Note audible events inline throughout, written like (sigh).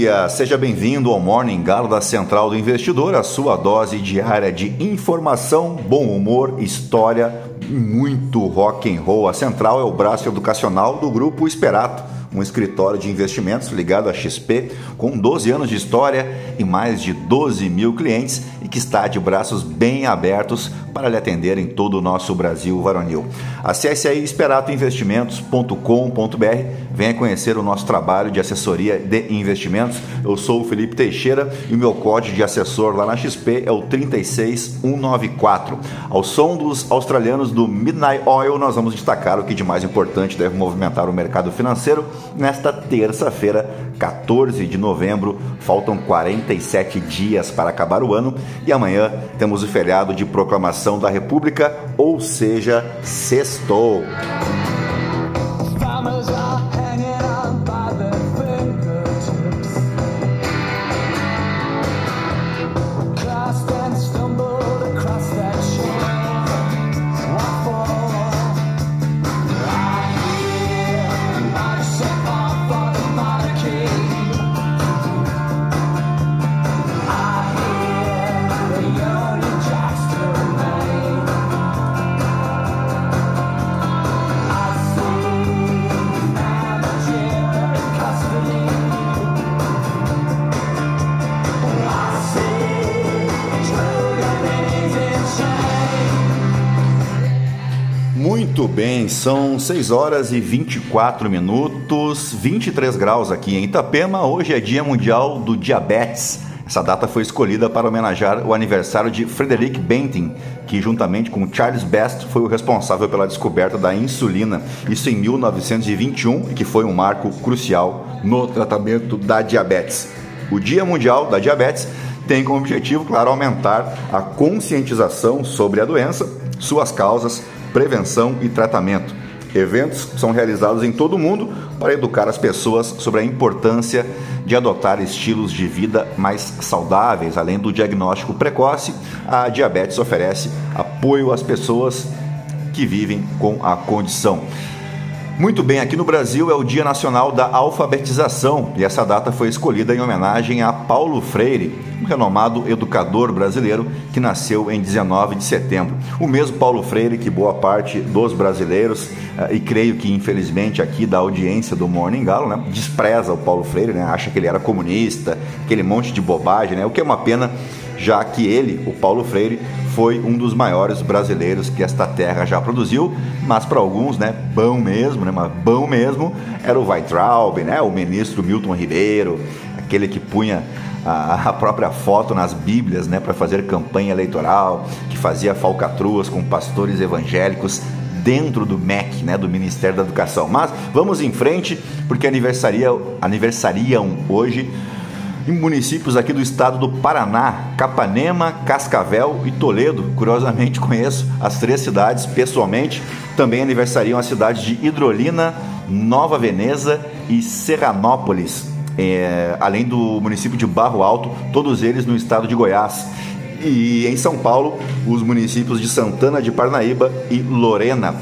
Dia! Seja bem-vindo ao Morning Galo da Central do Investidor, a sua dose diária de informação, bom humor, história muito rock and roll. A Central é o braço educacional do grupo Esperato um escritório de investimentos ligado à XP, com 12 anos de história e mais de 12 mil clientes que está de braços bem abertos para lhe atender em todo o nosso Brasil varonil. Acesse aí esperatoinvestimentos.com.br, venha conhecer o nosso trabalho de assessoria de investimentos. Eu sou o Felipe Teixeira e o meu código de assessor lá na XP é o 36194. Ao som dos australianos do Midnight Oil, nós vamos destacar o que de mais importante deve movimentar o mercado financeiro nesta terça-feira, 14 de novembro. Faltam 47 dias para acabar o ano e amanhã temos o feriado de proclamação da República, ou seja, sextou. Muito bem, são 6 horas e 24 minutos, 23 graus aqui em Itapema. Hoje é Dia Mundial do Diabetes. Essa data foi escolhida para homenagear o aniversário de Frederick Banting, que juntamente com Charles Best foi o responsável pela descoberta da insulina, isso em 1921, e que foi um marco crucial no tratamento da diabetes. O Dia Mundial da Diabetes tem como objetivo, claro, aumentar a conscientização sobre a doença, suas causas, prevenção e tratamento. Eventos são realizados em todo o mundo para educar as pessoas sobre a importância de adotar estilos de vida mais saudáveis. Além do diagnóstico precoce, a diabetes oferece apoio às pessoas que vivem com a condição. Muito bem, aqui no Brasil é o Dia Nacional da Alfabetização e essa data foi escolhida em homenagem a Paulo Freire, um renomado educador brasileiro que nasceu em 19 de setembro. O mesmo Paulo Freire que boa parte dos brasileiros, eh, e creio que infelizmente aqui da audiência do Morning Galo, né, despreza o Paulo Freire, né, acha que ele era comunista, aquele monte de bobagem, né, o que é uma pena já que ele, o Paulo Freire, foi um dos maiores brasileiros que esta terra já produziu, mas para alguns, né, bom mesmo, né, mas bom mesmo, era o Weitraub, né, o ministro Milton Ribeiro, aquele que punha a, a própria foto nas Bíblias, né, para fazer campanha eleitoral, que fazia falcatruas com pastores evangélicos dentro do MEC, né, do Ministério da Educação. Mas vamos em frente, porque aniversaria, aniversariam hoje em municípios aqui do estado do Paraná, Capanema, Cascavel e Toledo. Curiosamente (laughs) conheço as três cidades pessoalmente. Também aniversariam as cidades de Hidrolina, Nova Veneza e Serranópolis, é, além do município de Barro Alto, todos eles no estado de Goiás. E em São Paulo, os municípios de Santana de Parnaíba e Lorena.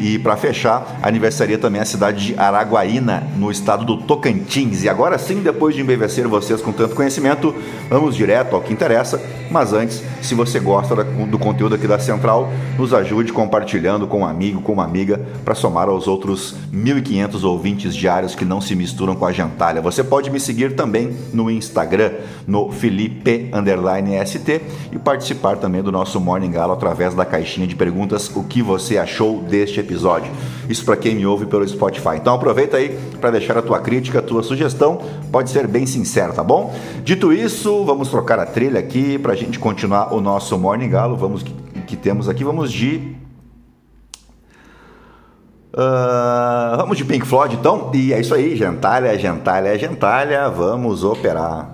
E para fechar, aniversaria também a cidade de Araguaína, no estado do Tocantins. E agora sim, depois de embevecer vocês com tanto conhecimento, vamos direto ao que interessa. Mas antes, se você gosta do conteúdo aqui da Central, nos ajude compartilhando com um amigo, com uma amiga, para somar aos outros 1.500 ouvintes diários que não se misturam com a gentalha. Você pode me seguir também no Instagram, no Felipe_ST e participar também do nosso Morning Galo através da caixinha de perguntas o que você achou deste episódio. Isso para quem me ouve pelo Spotify. Então aproveita aí para deixar a tua crítica, a tua sugestão, pode ser bem sincero, tá bom? Dito isso, vamos trocar a trilha aqui para a gente continuar o nosso Morning Galo. Vamos que, que temos aqui, vamos de Uh, vamos de Pink Floyd então? E é isso aí, gentalha, gentalha, gentalha, vamos operar.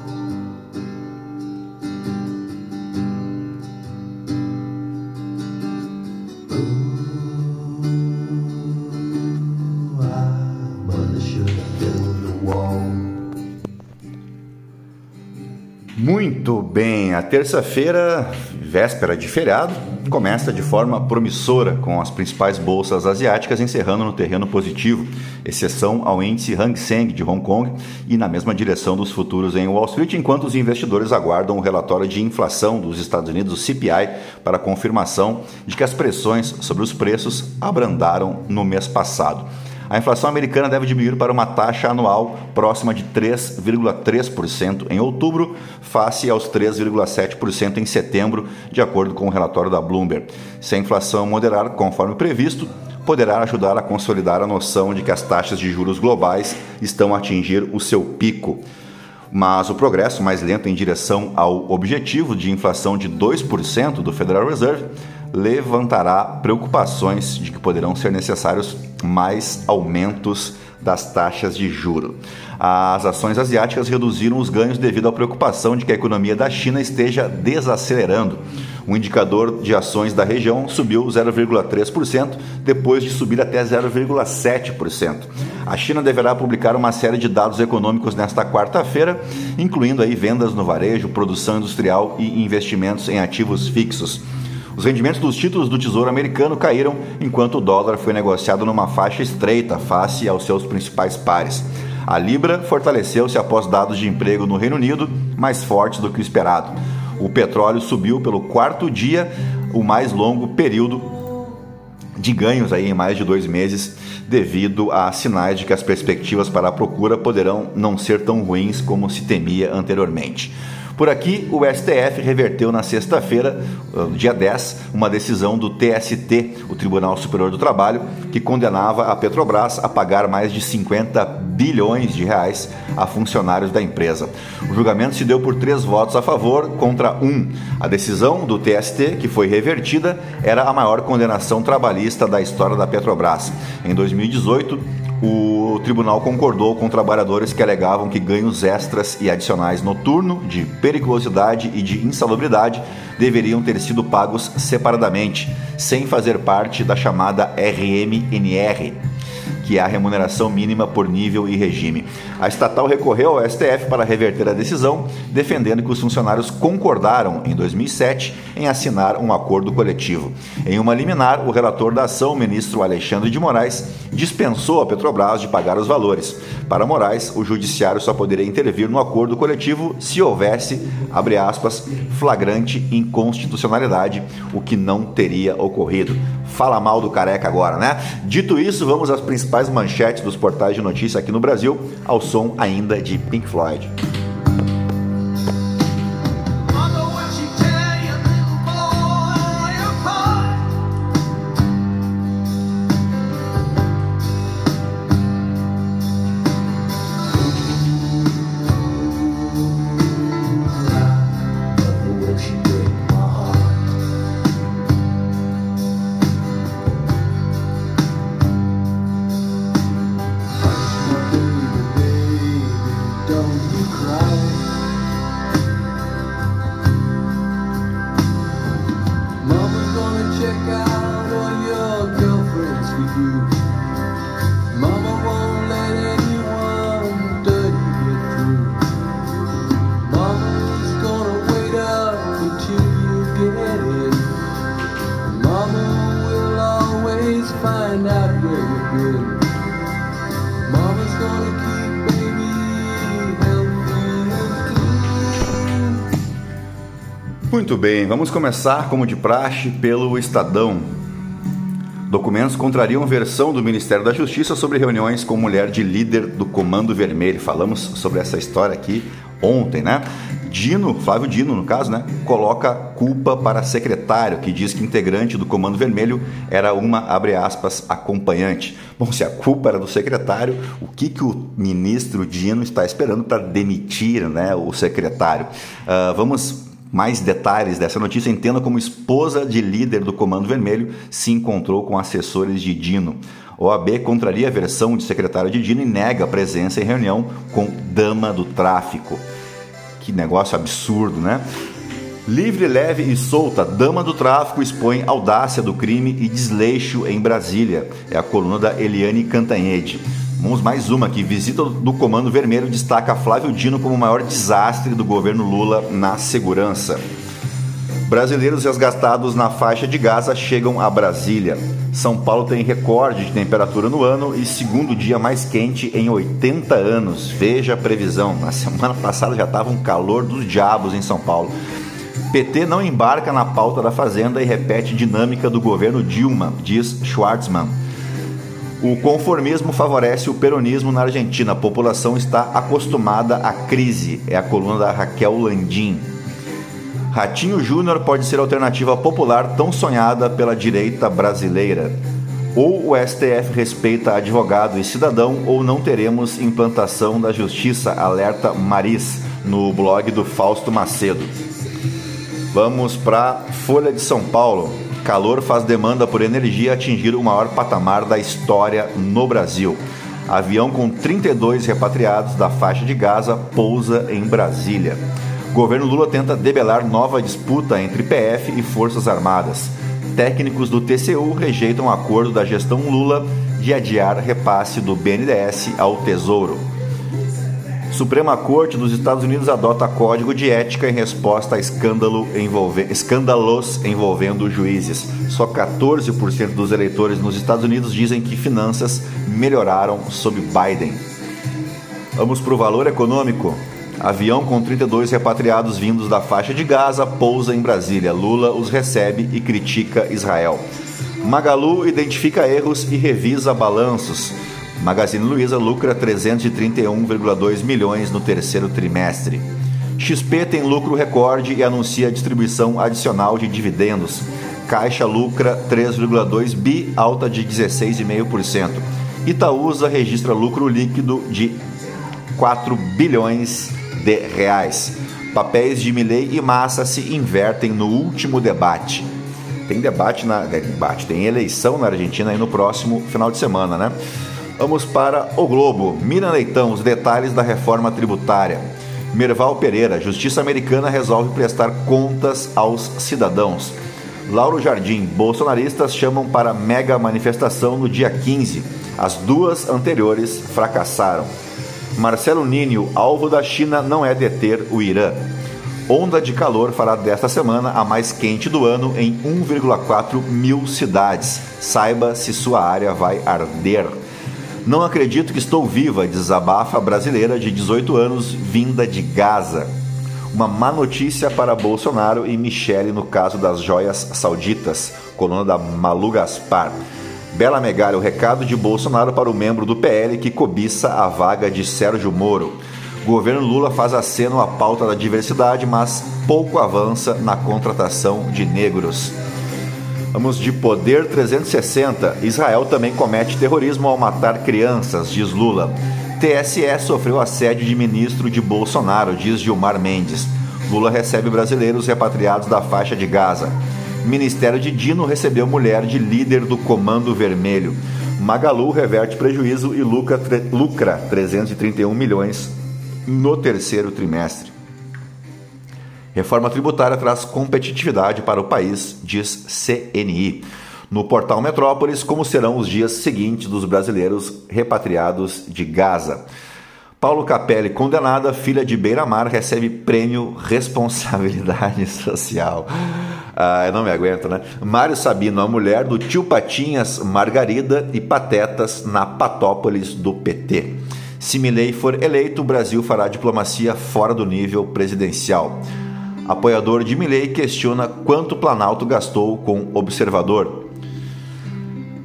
Bem, a terça-feira, véspera de feriado, começa de forma promissora, com as principais bolsas asiáticas encerrando no terreno positivo, exceção ao índice Hang Seng de Hong Kong e na mesma direção dos futuros em Wall Street, enquanto os investidores aguardam o relatório de inflação dos Estados Unidos, o CPI, para confirmação de que as pressões sobre os preços abrandaram no mês passado. A inflação americana deve diminuir para uma taxa anual próxima de 3,3% em outubro, face aos 3,7% em setembro, de acordo com o relatório da Bloomberg. Se a inflação moderar conforme previsto, poderá ajudar a consolidar a noção de que as taxas de juros globais estão a atingir o seu pico. Mas o progresso mais lento em direção ao objetivo de inflação de 2% do Federal Reserve levantará preocupações de que poderão ser necessários mais aumentos das taxas de juro. As ações asiáticas reduziram os ganhos devido à preocupação de que a economia da China esteja desacelerando. O indicador de ações da região subiu 0,3%, depois de subir até 0,7%. A China deverá publicar uma série de dados econômicos nesta quarta-feira, incluindo aí vendas no varejo, produção industrial e investimentos em ativos fixos. Os rendimentos dos títulos do Tesouro Americano caíram enquanto o dólar foi negociado numa faixa estreita face aos seus principais pares. A Libra fortaleceu-se após dados de emprego no Reino Unido mais fortes do que o esperado. O petróleo subiu pelo quarto dia, o mais longo período de ganhos aí em mais de dois meses, devido a sinais de que as perspectivas para a procura poderão não ser tão ruins como se temia anteriormente. Por aqui, o STF reverteu na sexta-feira, dia 10, uma decisão do TST, o Tribunal Superior do Trabalho, que condenava a Petrobras a pagar mais de 50 bilhões de reais a funcionários da empresa. O julgamento se deu por três votos a favor contra um. A decisão do TST, que foi revertida, era a maior condenação trabalhista da história da Petrobras. Em 2018, o tribunal concordou com trabalhadores que alegavam que ganhos extras e adicionais noturno, de periculosidade e de insalubridade deveriam ter sido pagos separadamente, sem fazer parte da chamada RMNR, que é a remuneração mínima por nível e regime. A estatal recorreu ao STF para reverter a decisão, defendendo que os funcionários concordaram, em 2007, em assinar um acordo coletivo. Em uma liminar, o relator da ação, o ministro Alexandre de Moraes, dispensou a Petrobras de pagar os valores. Para Moraes, o judiciário só poderia intervir no acordo coletivo se houvesse, abre aspas, flagrante inconstitucionalidade, o que não teria ocorrido. Fala mal do careca agora, né? Dito isso, vamos às principais manchetes dos portais de notícia aqui no Brasil, ao som ainda de Pink Floyd. Muito bem, vamos começar, como de praxe, pelo Estadão. Documentos contrariam versão do Ministério da Justiça sobre reuniões com mulher de líder do Comando Vermelho. Falamos sobre essa história aqui ontem, né? Dino, Flávio Dino, no caso, né? Coloca culpa para secretário, que diz que integrante do Comando Vermelho era uma, abre aspas, acompanhante. Bom, se a culpa era do secretário, o que, que o ministro Dino está esperando para demitir né, o secretário? Uh, vamos mais detalhes dessa notícia, entenda como esposa de líder do Comando Vermelho se encontrou com assessores de Dino. OAB contraria a versão de secretário de Dino e nega presença em reunião com dama do tráfico. Que negócio absurdo, né? Livre, leve e solta, dama do tráfico expõe audácia do crime e desleixo em Brasília. É a coluna da Eliane Cantanhede. Vamos mais uma aqui. Visita do Comando Vermelho destaca Flávio Dino como o maior desastre do governo Lula na segurança. Brasileiros resgatados na faixa de Gaza chegam a Brasília. São Paulo tem recorde de temperatura no ano e segundo dia mais quente em 80 anos. Veja a previsão. Na semana passada já estava um calor dos diabos em São Paulo. PT não embarca na pauta da Fazenda e repete dinâmica do governo Dilma, diz Schwartzman. O conformismo favorece o peronismo na Argentina. A população está acostumada à crise. É a coluna da Raquel Landim. Ratinho Júnior pode ser a alternativa popular tão sonhada pela direita brasileira. Ou o STF respeita advogado e cidadão, ou não teremos implantação da justiça, alerta Maris, no blog do Fausto Macedo. Vamos para Folha de São Paulo. Calor faz demanda por energia atingir o maior patamar da história no Brasil. Avião com 32 repatriados da faixa de Gaza pousa em Brasília. Governo Lula tenta debelar nova disputa entre PF e Forças Armadas. Técnicos do TCU rejeitam acordo da gestão Lula de adiar repasse do BNDES ao Tesouro. Suprema Corte dos Estados Unidos adota código de ética em resposta a escândalo envolve... escândalos envolvendo juízes. Só 14% dos eleitores nos Estados Unidos dizem que finanças melhoraram sob Biden. Vamos para o valor econômico. Avião com 32 repatriados vindos da faixa de Gaza pousa em Brasília. Lula os recebe e critica Israel. Magalu identifica erros e revisa balanços. Magazine Luiza lucra 331,2 milhões no terceiro trimestre. XP tem lucro recorde e anuncia distribuição adicional de dividendos. Caixa lucra 3,2 bi, alta de 16,5%. Itaúsa registra lucro líquido de 4 bilhões de reais. Papéis de Milley e Massa se invertem no último debate. Tem debate na debate, tem eleição na Argentina aí no próximo final de semana, né? Vamos para o Globo. Mira Leitão, os detalhes da reforma tributária. Merval Pereira, Justiça Americana resolve prestar contas aos cidadãos. Lauro Jardim, bolsonaristas chamam para mega manifestação no dia 15. As duas anteriores fracassaram. Marcelo Ninho, alvo da China não é deter o Irã. Onda de calor fará desta semana a mais quente do ano em 1,4 mil cidades. Saiba se sua área vai arder. Não acredito que estou viva, desabafa brasileira de 18 anos, vinda de Gaza. Uma má notícia para Bolsonaro e Michele no caso das joias sauditas, coluna da Malu Gaspar. Bela Megali, o recado de Bolsonaro para o membro do PL que cobiça a vaga de Sérgio Moro. governo Lula faz aceno à pauta da diversidade, mas pouco avança na contratação de negros. Vamos de Poder 360. Israel também comete terrorismo ao matar crianças, diz Lula. TSE sofreu assédio de ministro de Bolsonaro, diz Gilmar Mendes. Lula recebe brasileiros repatriados da faixa de Gaza. Ministério de Dino recebeu mulher de líder do Comando Vermelho. Magalu reverte prejuízo e lucra, lucra 331 milhões no terceiro trimestre. Reforma tributária traz competitividade para o país, diz CNI. No portal Metrópolis, como serão os dias seguintes dos brasileiros repatriados de Gaza. Paulo Capelli, condenada, filha de Beira-Mar, recebe prêmio Responsabilidade (laughs) Social. Ah, eu não me aguento, né? Mário Sabino, a mulher do tio Patinhas, Margarida e Patetas na Patópolis do PT. Se Milley for eleito, o Brasil fará diplomacia fora do nível presidencial. Apoiador de Milley questiona quanto Planalto gastou com observador.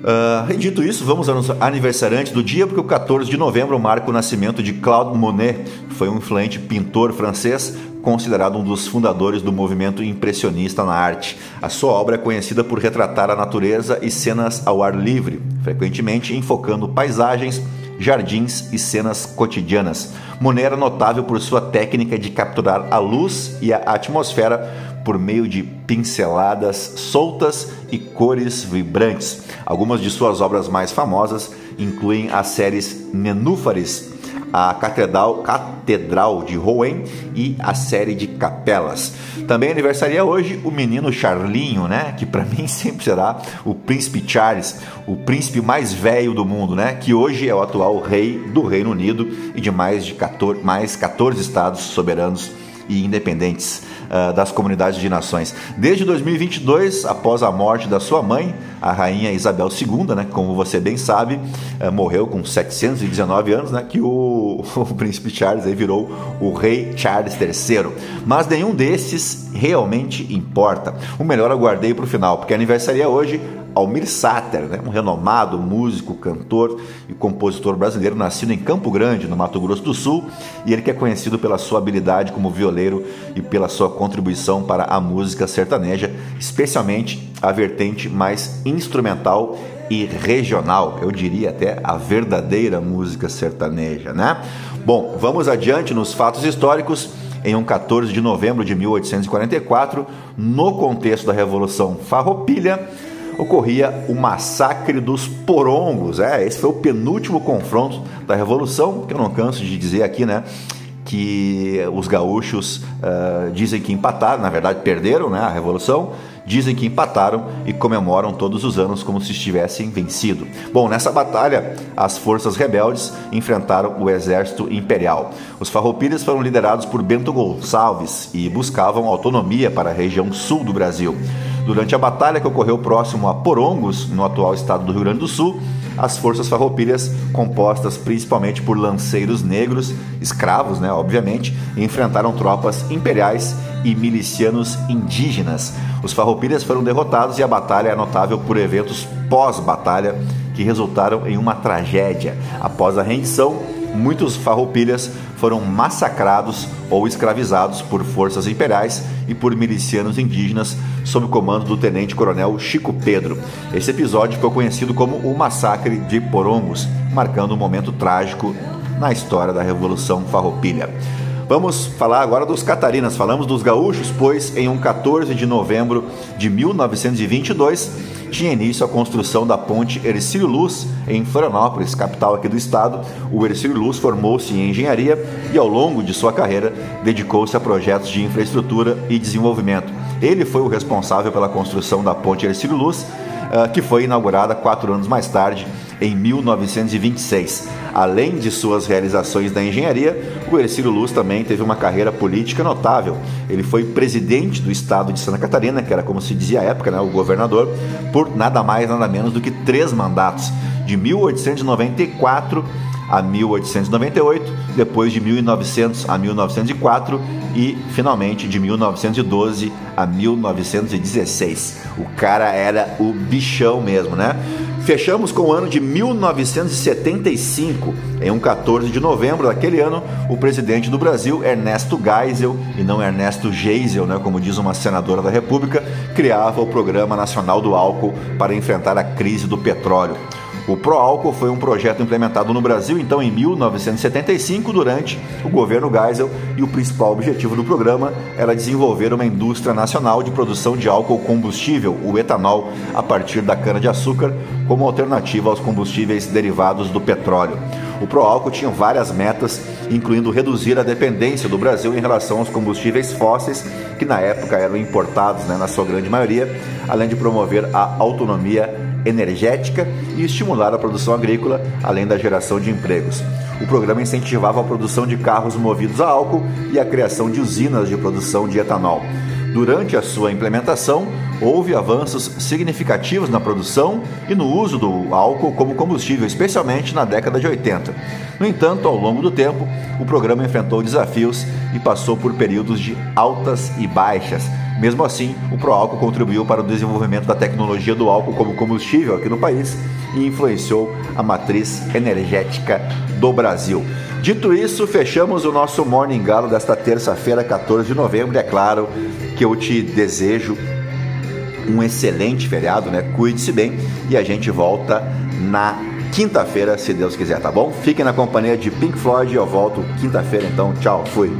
Uh, dito isso, vamos ao aniversariante do dia, porque o 14 de novembro marca o nascimento de Claude Monet, foi um influente pintor francês, considerado um dos fundadores do movimento impressionista na arte. A sua obra é conhecida por retratar a natureza e cenas ao ar livre, frequentemente enfocando paisagens jardins e cenas cotidianas. Monet era notável por sua técnica de capturar a luz e a atmosfera por meio de pinceladas soltas e cores vibrantes. Algumas de suas obras mais famosas incluem as séries Nenúfares, a Catedral, Catedral de Rouen e a série de capelas. Também aniversaria hoje o menino Charlinho, né? Que para (laughs) mim sempre será o príncipe Charles, o príncipe mais velho do mundo, né? Que hoje é o atual rei do Reino Unido e de mais de 14, mais 14 estados soberanos e independentes uh, das comunidades de nações. Desde 2022, após a morte da sua mãe, a rainha Isabel II, né, como você bem sabe, uh, morreu com 719 anos, né, que o, (laughs) o príncipe Charles aí virou o rei Charles III. Mas nenhum desses realmente importa. O melhor eu guardei para o final, porque aniversaria hoje Almir Sater, né, um renomado músico, cantor e compositor brasileiro, nascido em Campo Grande, no Mato Grosso do Sul, e ele que é conhecido pela sua habilidade como violeiro e pela sua contribuição para a música sertaneja, especialmente a vertente mais instrumental e regional, eu diria até a verdadeira música sertaneja, né? Bom, vamos adiante nos fatos históricos. Em um 14 de novembro de 1844, no contexto da Revolução Farroupilha, ocorria o massacre dos porongos. É, esse foi o penúltimo confronto da Revolução, que eu não canso de dizer aqui, né? Que os gaúchos uh, dizem que empataram, na verdade perderam né, a Revolução, dizem que empataram e comemoram todos os anos como se estivessem vencido. Bom, nessa batalha, as forças rebeldes enfrentaram o exército imperial. Os farroupilhas foram liderados por Bento Gonçalves e buscavam autonomia para a região sul do Brasil. Durante a batalha que ocorreu próximo a Porongos, no atual estado do Rio Grande do Sul, as forças farroupilhas, compostas principalmente por lanceiros negros, escravos, né, obviamente, enfrentaram tropas imperiais e milicianos indígenas. Os farroupilhas foram derrotados e a batalha é notável por eventos pós-batalha que resultaram em uma tragédia. Após a rendição, muitos farroupilhas foram massacrados ou escravizados por forças imperiais e por milicianos indígenas sob o comando do tenente-coronel Chico Pedro. Esse episódio ficou conhecido como o Massacre de Porongos, marcando um momento trágico na história da Revolução Farroupilha. Vamos falar agora dos catarinas. Falamos dos gaúchos, pois em um 14 de novembro de 1922 tinha início a construção da ponte Ercílio Luz em Florianópolis, capital aqui do estado. O Ercílio Luz formou-se em engenharia e ao longo de sua carreira dedicou-se a projetos de infraestrutura e desenvolvimento. Ele foi o responsável pela construção da ponte Ercílio Luz, ah, que foi inaugurada quatro anos mais tarde em 1926. Além de suas realizações na engenharia, o Ercílio Luz também teve uma carreira política notável. Ele foi presidente do estado de Santa Catarina, que era como se dizia à época, né, o governador, por nada mais nada menos do que três mandatos, de 1894 a 1898, depois de 1900 a 1904 e finalmente de 1912 a 1916. O cara era o bichão mesmo, né? Fechamos com o ano de 1975. Em um 14 de novembro daquele ano, o presidente do Brasil, Ernesto Geisel, e não Ernesto Geisel, né, como diz uma senadora da República, criava o Programa Nacional do Álcool para enfrentar a crise do petróleo. O Proálcool foi um projeto implementado no Brasil, então, em 1975, durante o governo Geisel, e o principal objetivo do programa era desenvolver uma indústria nacional de produção de álcool combustível, o etanol, a partir da cana-de-açúcar, como alternativa aos combustíveis derivados do petróleo. O Proálcool tinha várias metas, incluindo reduzir a dependência do Brasil em relação aos combustíveis fósseis, que na época eram importados, né, na sua grande maioria, além de promover a autonomia energética e estimular a produção agrícola, além da geração de empregos. O programa incentivava a produção de carros movidos a álcool e a criação de usinas de produção de etanol. Durante a sua implementação, houve avanços significativos na produção e no uso do álcool como combustível, especialmente na década de 80. No entanto, ao longo do tempo, o programa enfrentou desafios e passou por períodos de altas e baixas, mesmo assim, o Proálcool contribuiu para o desenvolvimento da tecnologia do álcool como combustível aqui no país e influenciou a matriz energética do Brasil. Dito isso, fechamos o nosso Morning Galo desta terça-feira, 14 de novembro. É claro que eu te desejo um excelente feriado, né? Cuide-se bem e a gente volta na quinta-feira, se Deus quiser, tá bom? Fiquem na companhia de Pink Floyd, eu volto quinta-feira, então tchau, fui.